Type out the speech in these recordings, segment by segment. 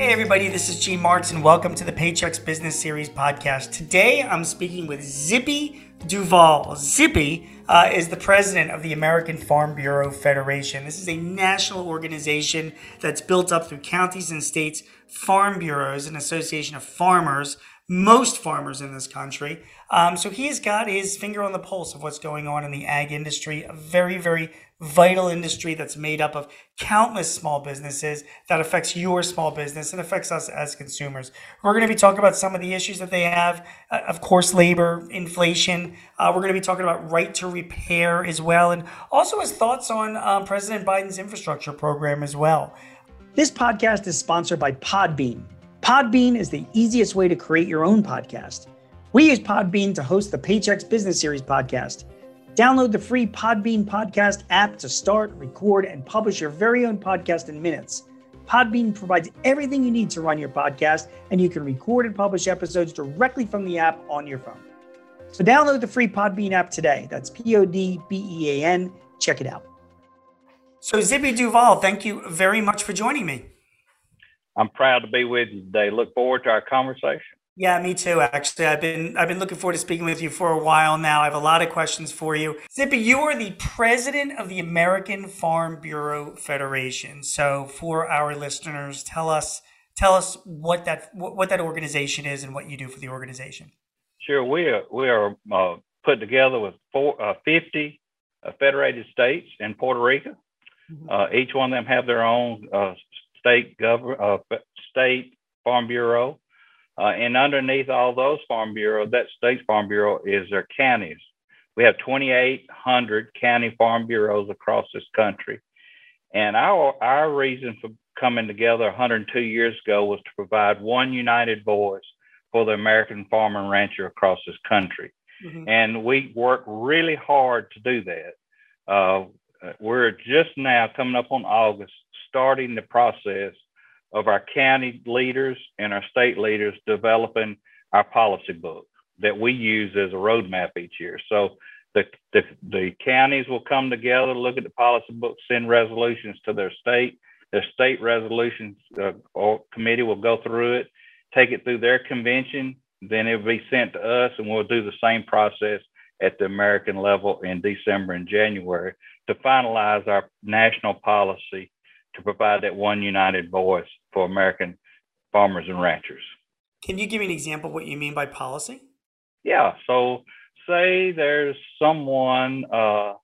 Hey, everybody, this is Gene Marks, and welcome to the Paychex Business Series podcast. Today, I'm speaking with Zippy Duvall. Zippy uh, is the president of the American Farm Bureau Federation. This is a national organization that's built up through counties and states. Farm bureaus, an association of farmers most farmers in this country. Um, so he has got his finger on the pulse of what's going on in the ag industry, a very, very vital industry that's made up of countless small businesses that affects your small business and affects us as consumers. We're going to be talking about some of the issues that they have, uh, of course, labor, inflation. Uh, we're going to be talking about right to repair as well, and also his thoughts on um, President Biden's infrastructure program as well. This podcast is sponsored by Podbean. Podbean is the easiest way to create your own podcast. We use Podbean to host the Paychex Business Series podcast. Download the free Podbean podcast app to start, record, and publish your very own podcast in minutes. Podbean provides everything you need to run your podcast, and you can record and publish episodes directly from the app on your phone. So download the free Podbean app today. That's P O D B E A N. Check it out. So, Zippy Duvall, thank you very much for joining me. I'm proud to be with you today. Look forward to our conversation. Yeah, me too. Actually, I've been I've been looking forward to speaking with you for a while now. I have a lot of questions for you. Zippy, you are the president of the American Farm Bureau Federation. So, for our listeners, tell us tell us what that what that organization is and what you do for the organization. Sure, we are we are uh, put together with four, uh, 50 uh, federated states and Puerto Rico. Mm-hmm. Uh, each one of them have their own uh, state government, uh, state farm bureau, uh, and underneath all those farm bureau, that state farm bureau is their counties. We have 2,800 county farm bureaus across this country, and our our reason for coming together 102 years ago was to provide one united voice for the American farmer and rancher across this country. Mm-hmm. And we work really hard to do that. Uh, we're just now coming up on August starting the process of our county leaders and our state leaders developing our policy book that we use as a roadmap each year. So the, the, the counties will come together, look at the policy book, send resolutions to their state. Their state resolutions uh, committee will go through it, take it through their convention, then it'll be sent to us, and we'll do the same process at the American level in December and January to finalize our national policy to provide that one united voice for American farmers and ranchers. Can you give me an example of what you mean by policy? Yeah. So, say there's someone uh,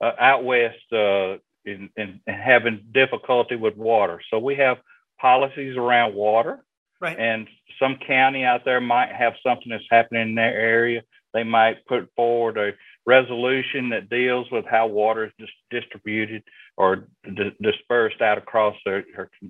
uh, out west uh, in, in, in, having difficulty with water. So, we have policies around water. Right. And some county out there might have something that's happening in their area. They might put forward a resolution that deals with how water is dis- distributed or dispersed out across their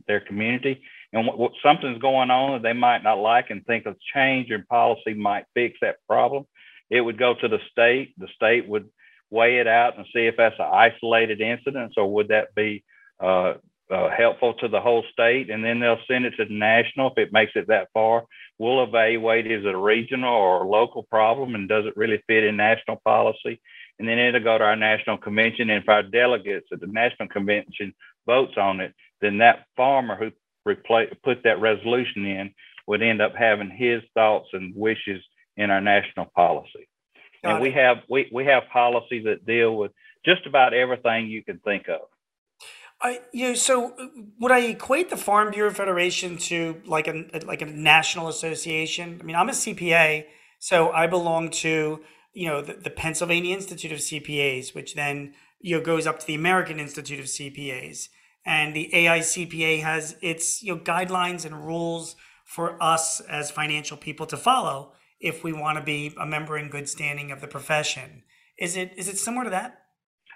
their community. And what, what, something's going on that they might not like and think a change in policy might fix that problem. It would go to the state. The state would weigh it out and see if that's an isolated incident or would that be uh, uh, helpful to the whole state. And then they'll send it to the national if it makes it that far. We'll evaluate is it a regional or a local problem and does it really fit in national policy? And then it'll go to our national convention. And if our delegates at the national convention votes on it, then that farmer who repla- put that resolution in would end up having his thoughts and wishes in our national policy. Got and it. we have we, we have policies that deal with just about everything you can think of. I, you know, so would I equate the Farm Bureau Federation to like a like a national association? I mean, I'm a CPA, so I belong to you know, the, the Pennsylvania Institute of CPAs, which then you know goes up to the American Institute of CPAs, and the AICPA has its you know guidelines and rules for us as financial people to follow if we want to be a member in good standing of the profession. Is it is it similar to that?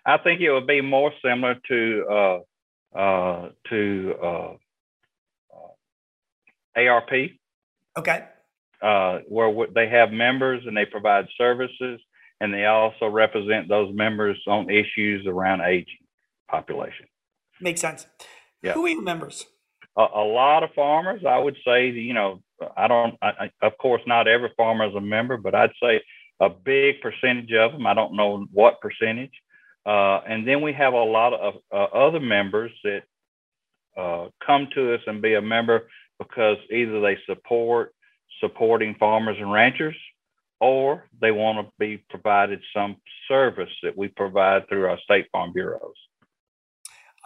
I think it would be more similar to uh, uh, to uh, uh ARP. Okay uh, where they have members and they provide services, and they also represent those members on issues around aging population. Makes sense. Yeah. Who are your members? A, a lot of farmers, I would say, you know, I don't, I, of course, not every farmer is a member, but I'd say a big percentage of them. I don't know what percentage. Uh, and then we have a lot of uh, other members that uh, come to us and be a member because either they support supporting farmers and ranchers or they want to be provided some service that we provide through our state farm bureaus.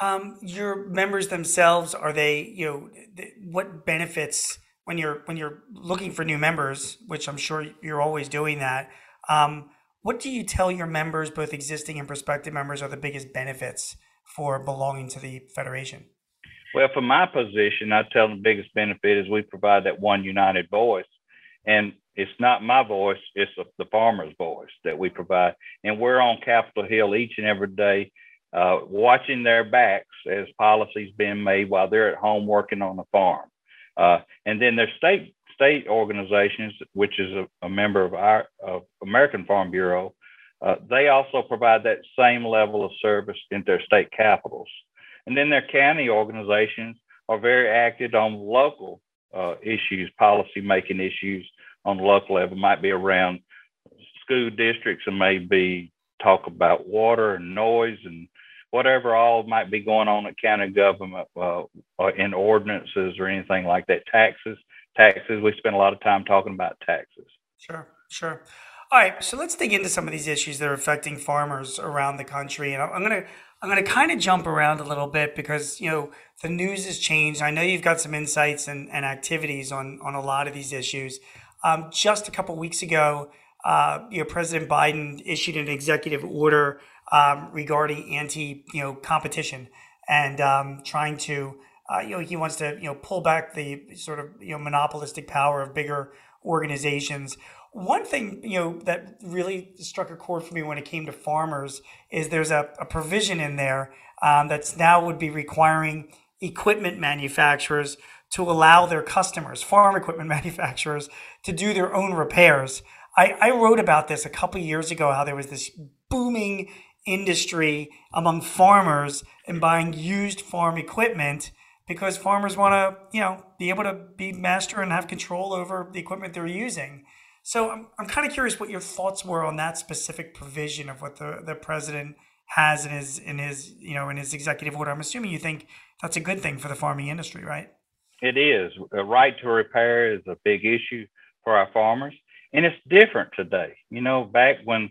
Um, your members themselves are they you know th- what benefits when you're when you're looking for new members, which I'm sure you're always doing that. Um, what do you tell your members, both existing and prospective members, are the biggest benefits for belonging to the federation? Well, from my position, I tell them the biggest benefit is we provide that one united voice. And it's not my voice, it's the farmer's voice that we provide. And we're on Capitol Hill each and every day, uh, watching their backs as policies being made while they're at home working on the farm. Uh, and then their state state organizations, which is a, a member of our of American Farm Bureau, uh, they also provide that same level of service in their state capitals. And then their county organizations are very active on local uh, issues, policy making issues on the local level. might be around school districts and maybe talk about water and noise and whatever all might be going on at county government uh, in ordinances or anything like that. Taxes, taxes. We spend a lot of time talking about taxes. Sure, sure. All right, so let's dig into some of these issues that are affecting farmers around the country, and I'm gonna I'm gonna kind of jump around a little bit because you know the news has changed. I know you've got some insights and, and activities on on a lot of these issues. Um, just a couple weeks ago, uh, you know, President Biden issued an executive order um, regarding anti you know competition and um, trying to uh, you know he wants to you know pull back the sort of you know monopolistic power of bigger organizations one thing you know that really struck a chord for me when it came to farmers is there's a, a provision in there um, that's now would be requiring equipment manufacturers to allow their customers, farm equipment manufacturers, to do their own repairs. I, I wrote about this a couple years ago how there was this booming industry among farmers in buying used farm equipment because farmers want to, you know, be able to be master and have control over the equipment they're using. So I'm, I'm kind of curious what your thoughts were on that specific provision of what the, the president has in his in his you know in his executive order. I'm assuming you think that's a good thing for the farming industry, right? It is. A right to repair is a big issue for our farmers, and it's different today. You know, back when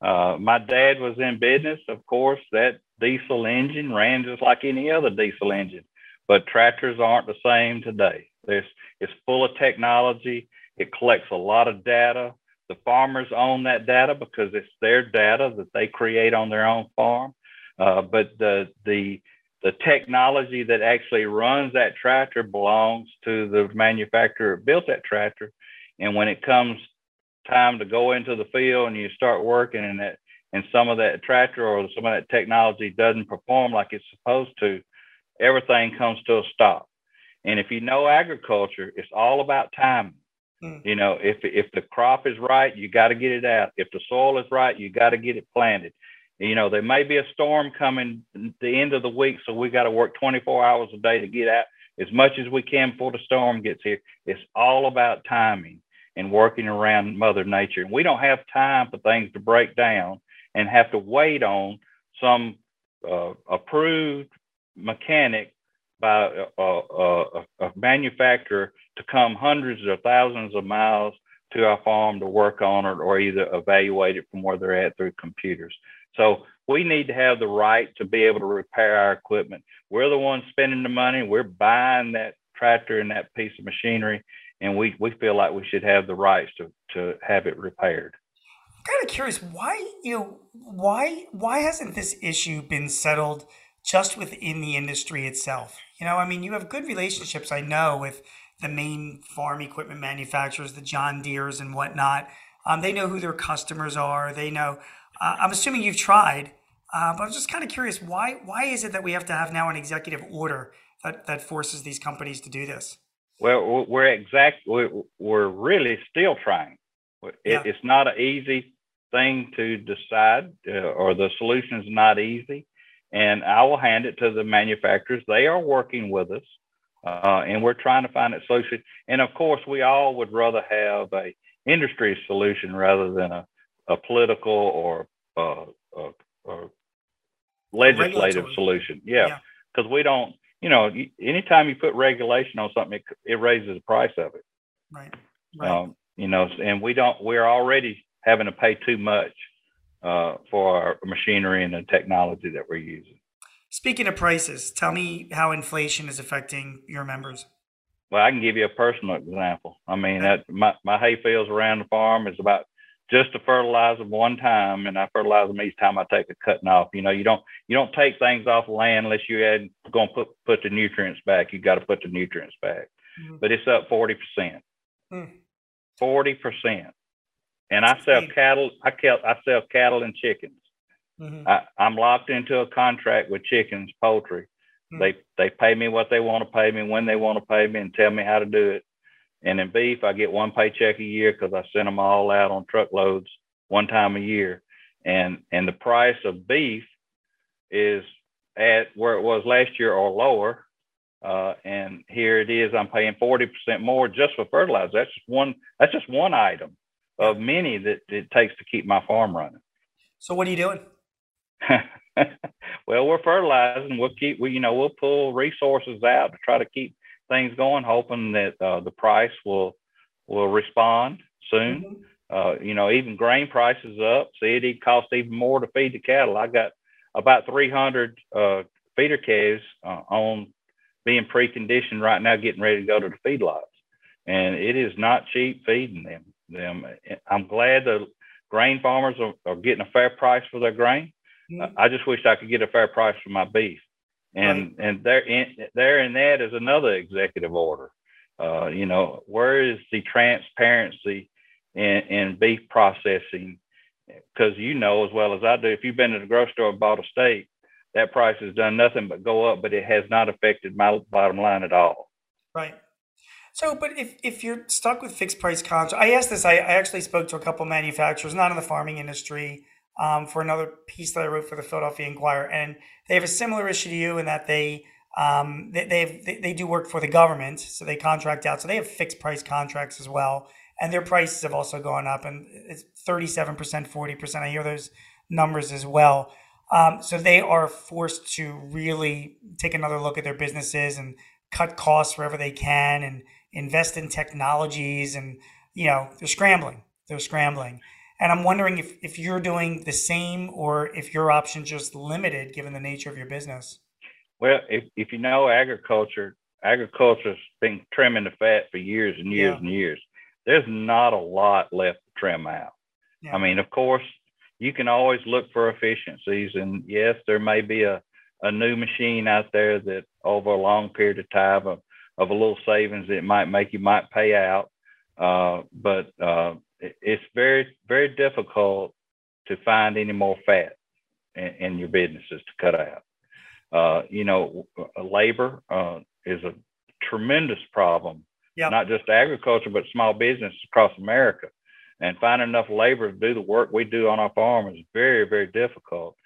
uh, my dad was in business, of course, that diesel engine ran just like any other diesel engine, but tractors aren't the same today. There's it's full of technology it collects a lot of data. The farmers own that data because it's their data that they create on their own farm. Uh, but the the the technology that actually runs that tractor belongs to the manufacturer that built that tractor. And when it comes time to go into the field and you start working and that and some of that tractor or some of that technology doesn't perform like it's supposed to, everything comes to a stop. And if you know agriculture, it's all about timing. Mm. You know, if if the crop is right, you got to get it out. If the soil is right, you got to get it planted. You know, there may be a storm coming the end of the week, so we got to work 24 hours a day to get out as much as we can before the storm gets here. It's all about timing and working around Mother Nature. And we don't have time for things to break down and have to wait on some uh, approved mechanic by a, a, a, manufacturer to come hundreds or thousands of miles to our farm to work on it or either evaluate it from where they're at through computers. So we need to have the right to be able to repair our equipment. We're the ones spending the money. We're buying that tractor and that piece of machinery, and we, we feel like we should have the rights to, to have it repaired. I'm kind of curious why you know why why hasn't this issue been settled just within the industry itself? You know, I mean, you have good relationships, I know, with the main farm equipment manufacturers, the John Deeres and whatnot. Um, they know who their customers are. They know. Uh, I'm assuming you've tried, uh, but I'm just kind of curious why why is it that we have to have now an executive order that that forces these companies to do this? Well, we're exact. We're really still trying. It, yeah. It's not an easy thing to decide, uh, or the solution is not easy. And I will hand it to the manufacturers. They are working with us uh, and we're trying to find a solution. And of course, we all would rather have a industry solution rather than a, a political or uh, a, legislative solution. Yeah, because yeah. we don't you know, anytime you put regulation on something, it, it raises the price of it. Right. Right. Um, you know, and we don't. We're already having to pay too much uh, for our machinery and the technology that we're using. Speaking of prices, tell me how inflation is affecting your members. Well, I can give you a personal example. I mean, that my, my hay fields around the farm is about just to fertilize them one time, and I fertilize them each time I take a cutting off. You know, you don't you don't take things off land unless you add going to put put the nutrients back. You got to put the nutrients back, mm-hmm. but it's up forty percent. Hmm. Forty percent, and I sell cattle. I I sell cattle and chickens. Mm-hmm. I, I'm locked into a contract with chickens, poultry. Mm-hmm. They they pay me what they want to pay me when they want to pay me and tell me how to do it. And in beef, I get one paycheck a year because I send them all out on truckloads one time a year. And and the price of beef is at where it was last year or lower. Uh, and here it is, I'm paying 40% more just for fertilizer. That's just one. That's just one item of many that it takes to keep my farm running. So what are you doing? well, we're fertilizing. We'll keep, we, you know, we'll pull resources out to try to keep things going, hoping that uh, the price will will respond soon. Mm-hmm. Uh, you know, even grain prices up. See, it costs even more to feed the cattle. I got about 300 uh, feeder calves uh, on being preconditioned right now, getting ready to go to the feedlots, and it is not cheap feeding them. Them. I'm glad the grain farmers are, are getting a fair price for their grain. Mm-hmm. I just wish I could get a fair price for my beef. And right. and there in there in that is another executive order. Uh, you know, where is the transparency in, in beef processing? Because you know as well as I do, if you've been to the grocery store and bought a steak, that price has done nothing but go up, but it has not affected my bottom line at all. Right. So, but if, if you're stuck with fixed price contracts, I asked this, I, I actually spoke to a couple manufacturers, not in the farming industry, um, for another piece that I wrote for the Philadelphia Inquirer, and they have a similar issue to you in that they um, they they, they do work for the government, so they contract out, so they have fixed price contracts as well, and their prices have also gone up, and it's thirty seven percent, forty percent. I hear those numbers as well. Um, so they are forced to really take another look at their businesses and cut costs wherever they can, and invest in technologies, and you know they're scrambling. They're scrambling. And I'm wondering if, if you're doing the same or if your options just limited given the nature of your business. Well, if, if you know agriculture, agriculture's been trimming the fat for years and years yeah. and years. There's not a lot left to trim out. Yeah. I mean, of course, you can always look for efficiencies. And yes, there may be a, a new machine out there that over a long period of time of, of a little savings it might make you might pay out. Uh, but uh, it's very very difficult to find any more fat in, in your businesses to cut out. Uh, you know, labor uh, is a tremendous problem, yep. not just agriculture but small business across America. And finding enough labor to do the work we do on our farm is very very difficult.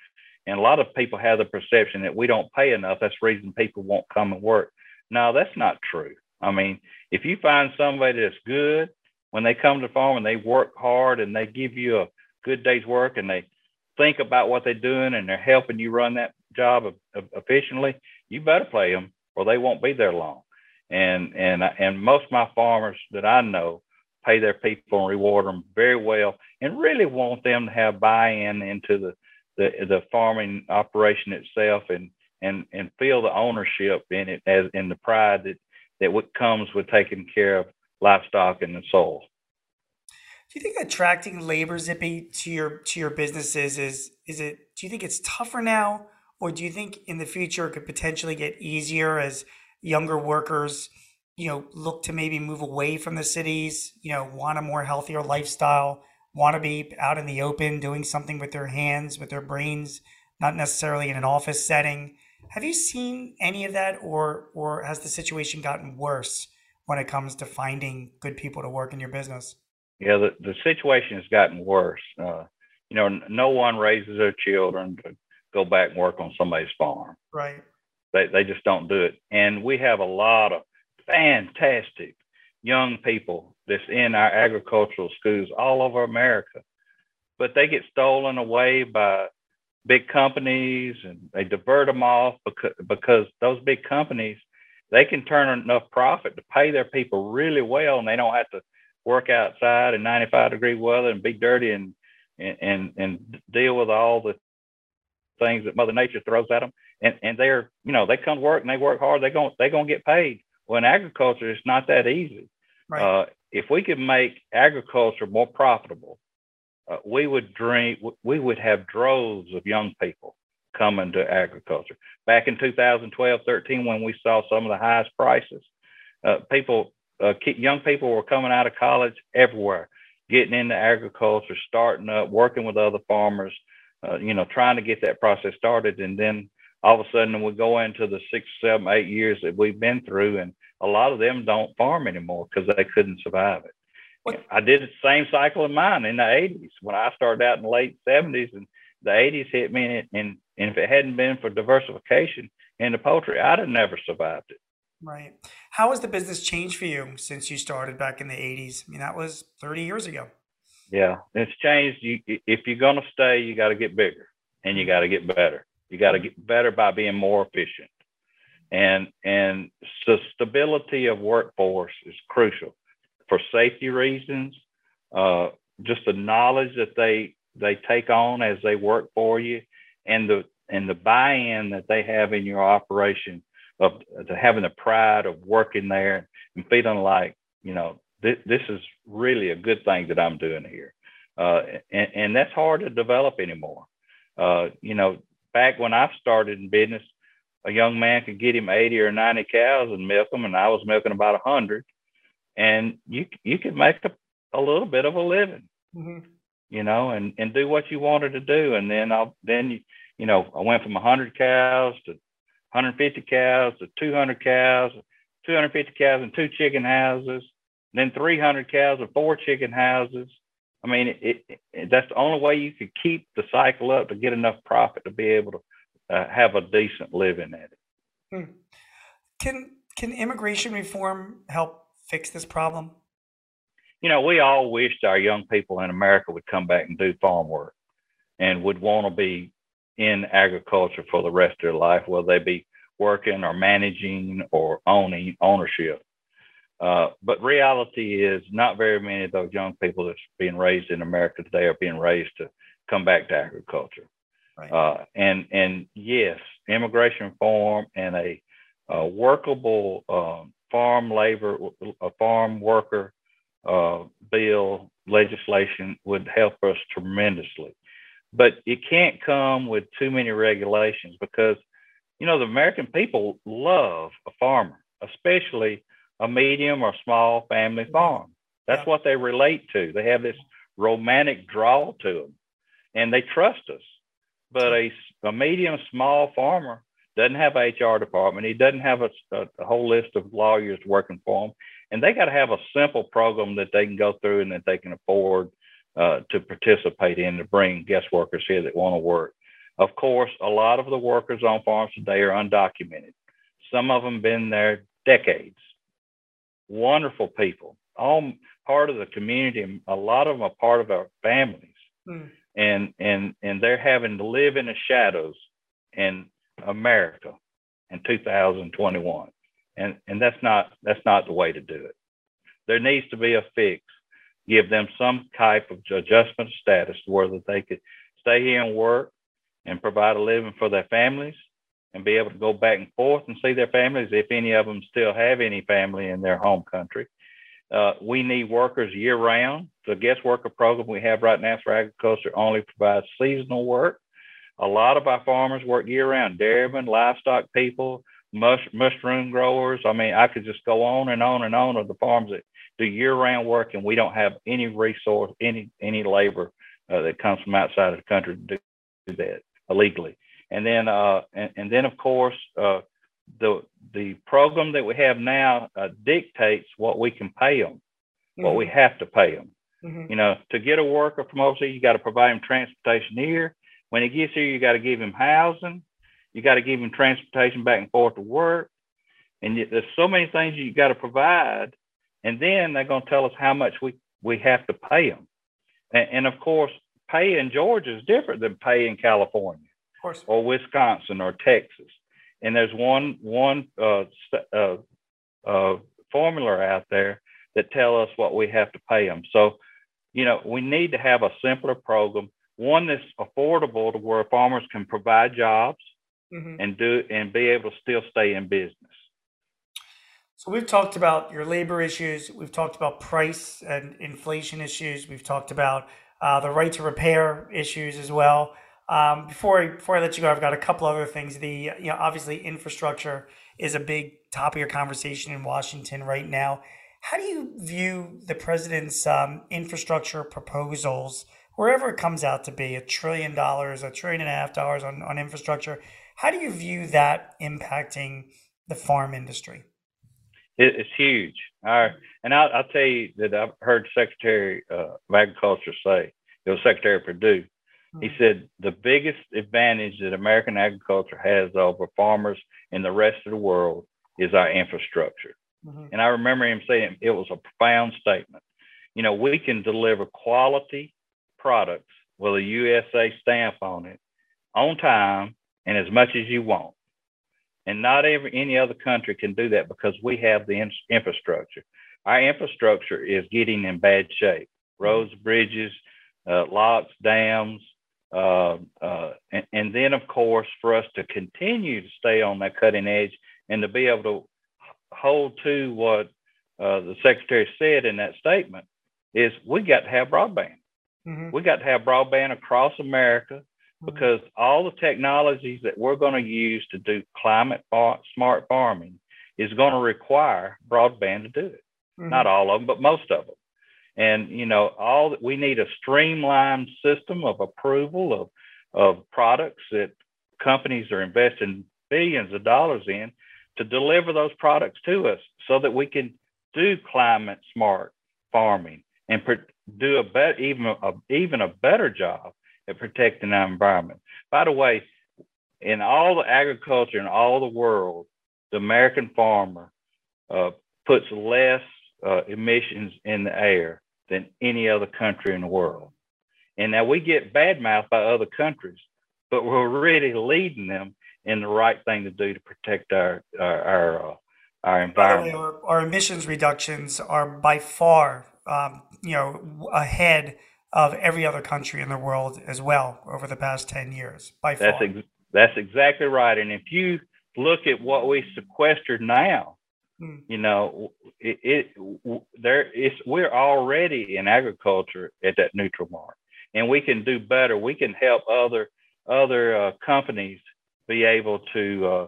And a lot of people have the perception that we don't pay enough. That's the reason people won't come and work. No, that's not true. I mean, if you find somebody that's good when they come to the farm and they work hard and they give you a good day's work and they think about what they're doing and they're helping you run that job efficiently, you better play them or they won't be there long. And and and most of my farmers that I know pay their people and reward them very well and really want them to have buy-in into the the, the farming operation itself and and and feel the ownership in it as in the pride that that what comes with taking care of livestock and the soul. Do you think attracting labor, Zippy, to your to your businesses is is it? Do you think it's tougher now, or do you think in the future it could potentially get easier as younger workers, you know, look to maybe move away from the cities, you know, want a more healthier lifestyle, want to be out in the open, doing something with their hands, with their brains, not necessarily in an office setting. Have you seen any of that, or or has the situation gotten worse when it comes to finding good people to work in your business? Yeah, the, the situation has gotten worse. Uh, you know, no one raises their children to go back and work on somebody's farm. Right. They, they just don't do it. And we have a lot of fantastic young people that's in our agricultural schools all over America, but they get stolen away by big companies and they divert them off because because those big companies they can turn enough profit to pay their people really well and they don't have to work outside in 95 degree weather and be dirty and and and deal with all the things that mother nature throws at them and and they're you know they come to work and they work hard they're going they're going to get paid. Well in agriculture it's not that easy. Right. uh, if we could make agriculture more profitable uh, we would dream we would have droves of young people coming to agriculture back in 2012 13 when we saw some of the highest prices uh, people uh, young people were coming out of college everywhere getting into agriculture starting up working with other farmers uh, you know trying to get that process started and then all of a sudden we go into the six seven eight years that we've been through and a lot of them don't farm anymore because they couldn't survive it what? I did the same cycle in mine in the 80s when I started out in the late 70s and the 80s hit me. And, and, and if it hadn't been for diversification in the poultry, I'd have never survived it. Right. How has the business changed for you since you started back in the 80s? I mean, that was 30 years ago. Yeah, it's changed. You, if you're going to stay, you got to get bigger and you got to get better. You got to get better by being more efficient. And and the stability of workforce is crucial for safety reasons, uh, just the knowledge that they they take on as they work for you, and the and the buy-in that they have in your operation of having the pride of working there and feeling like you know this, this is really a good thing that I'm doing here, uh, and, and that's hard to develop anymore. Uh, you know, back when I started in business, a young man could get him 80 or 90 cows and milk them, and I was milking about 100 and you you can make a, a little bit of a living, mm-hmm. You know, and and do what you wanted to do. And then I'll then you you know I went from 100 cows to 150 cows to 200 cows, 250 cows and two chicken houses, then 300 cows and four chicken houses. I mean, it, it, that's the only way you could keep the cycle up to get enough profit to be able to uh, have a decent living at it. Hmm. Can can immigration reform help fix this problem? You know, we all wished our young people in America would come back and do farm work and would want to be in agriculture for the rest of their life, whether they be working or managing or owning ownership. Uh, but reality is not very many of those young people that's being raised in America today are being raised to come back to agriculture. Right. Uh, and and yes, immigration reform and a, a workable um, farm labor, a farm worker uh, bill legislation would help us tremendously. But it can't come with too many regulations because, you know, the American people love a farmer, especially a medium or small family farm. That's what they relate to. They have this romantic draw to them and they trust us. But a, a medium small farmer doesn't have a HR department. He doesn't have a, a, a whole list of lawyers working for him. And they got to have a simple program that they can go through and that they can afford uh, to participate in to bring guest workers here that want to work. Of course, a lot of the workers on farms today are undocumented. Some of them been there decades. Wonderful people, all part of the community. A lot of them are part of our families, mm. and and and they're having to live in the shadows in America in 2021. And, and that's not that's not the way to do it. There needs to be a fix, give them some type of adjustment status where that they could stay here and work and provide a living for their families and be able to go back and forth and see their families if any of them still have any family in their home country. Uh, we need workers year round. The guest worker program we have right now for agriculture only provides seasonal work a lot of our farmers work year round, dairymen, livestock people, mush, mushroom growers. I mean, I could just go on and on and on of the farms that do year round work, and we don't have any resource, any any labor uh, that comes from outside of the country to do that illegally. And then, uh, and, and then of course, uh, the the program that we have now uh, dictates what we can pay them, mm-hmm. what we mm-hmm. have to pay them. Mm-hmm. You know, to get a worker from overseas, you got to provide him transportation here. When he gets here, you got to give him housing. You got to give them transportation back and forth to work. And there's so many things you got to provide. And then they're going to tell us how much we, we have to pay them. And, and of course, pay in Georgia is different than pay in California. or Wisconsin or Texas. And there's one one uh, uh, uh, formula out there that tell us what we have to pay them. So, you know, we need to have a simpler program, one that's affordable to where farmers can provide jobs mm-hmm. and do and be able to still stay in business. So we've talked about your labor issues. We've talked about price and inflation issues. We've talked about uh, the right to repair issues as well. Um, before I, before I let you go, I've got a couple other things. The you know obviously infrastructure is a big topic of your conversation in Washington right now. How do you view the president's um, infrastructure proposals, wherever it comes out to be, a trillion dollars, a trillion and a half dollars on, on infrastructure? How do you view that impacting the farm industry? it's huge. Our, and I'll, I'll, tell you that I've heard Secretary uh, of Agriculture say, it was Secretary Perdue, he mm-hmm. said the biggest advantage that American agriculture has over farmers in the rest of the world is our infrastructure. Mm-hmm. And I remember him saying it was a profound statement. You know, we can deliver quality products with a USA stamp on it on time and as much as you want. And not every any other country can do that because we have the in, infrastructure. Our infrastructure is getting in bad shape. Roads, bridges, uh, locks, dams, uh, uh, and, and, then of course for us to continue to stay on that cutting edge and to be able to hold to what uh, the secretary said in that statement is we got to have broadband. Mm-hmm. We got to have broadband across America. Because all the technologies that we're going to use to do climate smart farming is going to require broadband to do it. Mm-hmm. Not all of them, but most of them. And you know, all that we need a streamlined system of approval of of products that companies are investing billions of dollars in to deliver those products to us so that we can do climate smart farming and do a better, even a, even a better job at protecting our environment. By the way, in all the agriculture in all the world, the American farmer uh, puts less uh, emissions in the air than any other country in the world. And now we get badmouthed by other countries, but we're really leading them in the right thing to do to protect our our our, uh, our environment. Way, our, our, emissions reductions are by far, um, you know, ahead of every other country in the world as well over the past ten years. By that's far, ex- that's exactly right. And if you look at what we sequestered now, hmm. you know, it, it there is we're already in agriculture at that neutral mark, and we can do better. We can help other other uh, companies be able to uh,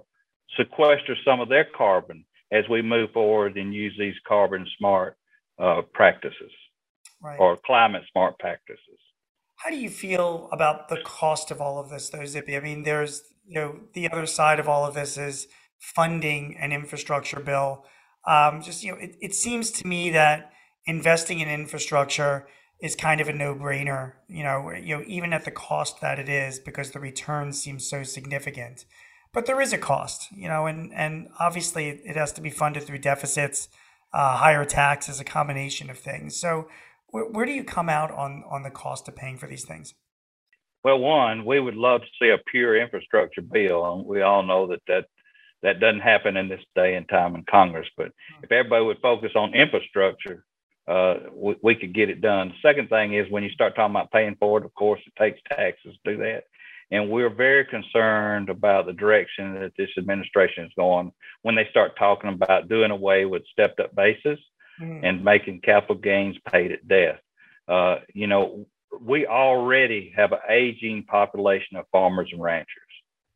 sequester some of their carbon as we move forward and use these carbon smart uh, practices right. or climate smart practices. How do you feel about the cost of all of this, though, Zippy? I mean, there's you know the other side of all of this is funding an infrastructure bill. Um, just you know, it, it seems to me that investing in infrastructure is kind of a no-brainer. You know, you know, even at the cost that it is, because the return seems so significant. But there is a cost, you know, and and obviously it has to be funded through deficits, uh, higher taxes, a combination of things. So, where, where do you come out on on the cost of paying for these things? Well, one, we would love to see a pure infrastructure bill, and we all know that that that doesn't happen in this day and time in Congress. But hmm. if everybody would focus on infrastructure, uh, we, we, could get it done. The second thing is when you start talking about paying for it, of course, it takes taxes to do that. And we're very concerned about the direction that this administration is going when they start talking about doing away with stepped up basis mm. and making capital gains paid at death. Uh, you know, we already have an aging population of farmers and ranchers.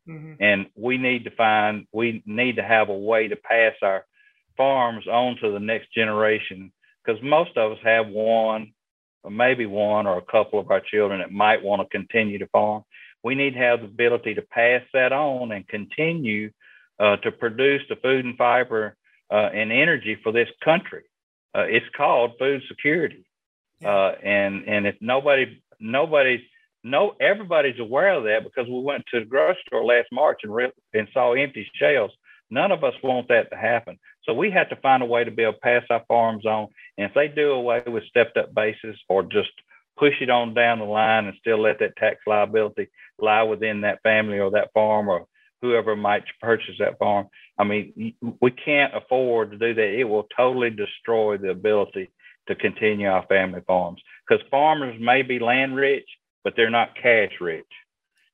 Mm-hmm. And we need to find, we need to have a way to pass our farms on to the next generation because most of us have one or maybe one or a couple of our children that might want to continue to farm. We need to have the ability to pass that on and continue uh, to produce the food and fiber uh, and energy for this country. Uh, it's called food security, uh, and and if nobody nobody no everybody's aware of that because we went to the grocery store last March and re- and saw empty shelves. None of us want that to happen. So we have to find a way to be able to pass our farms on. And if they do away with stepped up basis or just push it on down the line and still let that tax liability lie within that family or that farm or whoever might purchase that farm. I mean, we can't afford to do that. It will totally destroy the ability to continue our family farms because farmers may be land rich, but they're not cash rich.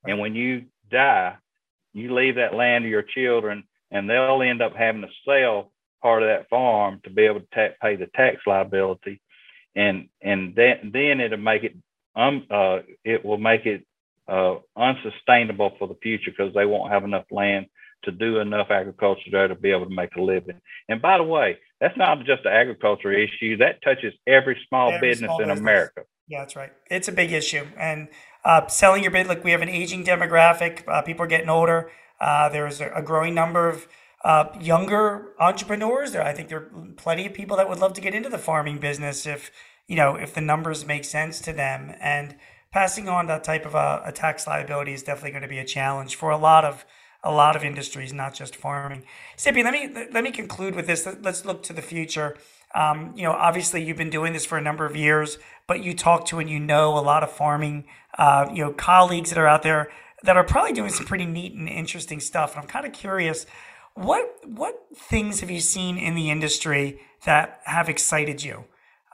And when you die, you leave that land to your children, and they'll end up having to sell part of that farm to be able to ta- pay the tax liability, and and then then it'll make it um uh it will make it uh, unsustainable for the future because they won't have enough land to do enough agriculture there to be able to make a living. And by the way, that's not just an agriculture issue. That touches every small every business small in business. America. Yeah, that's right. It's a big issue. And uh, selling your bid, like we have an aging demographic. Uh, people are getting older. Uh, there's a, a, growing number of uh, younger entrepreneurs. There, I think there are plenty of people that would love to get into the farming business if you know if the numbers make sense to them. And passing on that type of a, a tax liability is definitely going to be a challenge for a lot of a lot of industries, not just farming. Zippy, let me let me conclude with this. Let's look to the future. Um, you know, obviously you've been doing this for a number of years, but you talk to and you know a lot of farming, uh, you know, colleagues that are out there that are probably doing some pretty neat and interesting stuff. And I'm kind of curious, what what things have you seen in the industry that have excited you,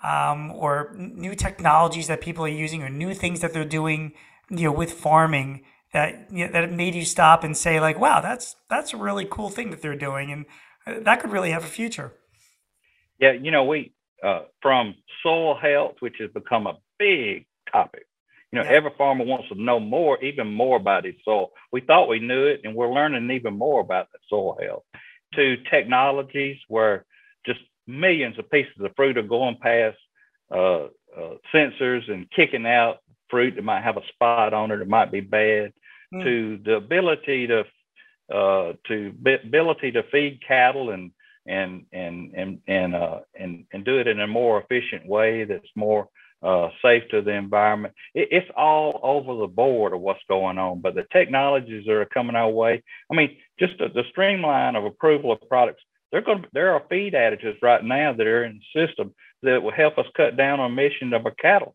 um, or new technologies that people are using, or new things that they're doing, you know, with farming that you know, that made you stop and say like, wow, that's that's a really cool thing that they're doing, and uh, that could really have a future. Yeah, you know, we uh, from soil health, which has become a big topic. You know, yeah. every farmer wants to know more, even more about his soil. We thought we knew it, and we're learning even more about the soil health. To technologies where millions of pieces of fruit are going past uh, uh, sensors and kicking out fruit that might have a spot on it, it might be bad mm. to the ability to uh, to ability to feed cattle and and and and and uh, and and do it in a more efficient way that's more uh, safe to the environment. It, it's all over the board of what's going on. But the technologies that are coming our way, I mean, just the, the streamline of approval of products. They're going. there are feed additives right now that are in the system that will help us cut down on emissions of our cattle,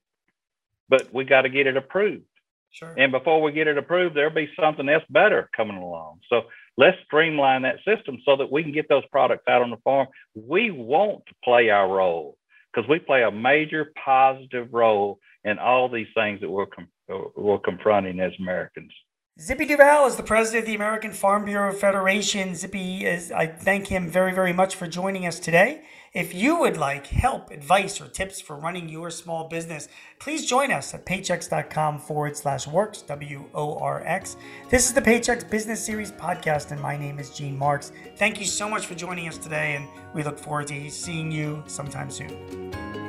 but we got to get it approved. Sure. And before we get it approved, there'll be something else better coming along. So let's streamline that system so that we can get those products out on the farm. We want to play our role because we play a major positive role in all these things that we're, com- we're confronting as Americans. Zippy Duvall is the president of the American Farm Bureau Federation. Zippy, is, I thank him very, very much for joining us today. If you would like help, advice, or tips for running your small business, please join us at paychex.com forward slash works, W O R X. This is the Paychex Business Series podcast, and my name is Gene Marks. Thank you so much for joining us today, and we look forward to seeing you sometime soon.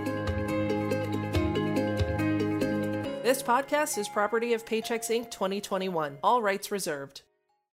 This podcast is property of Paychex Inc. 2021, all rights reserved.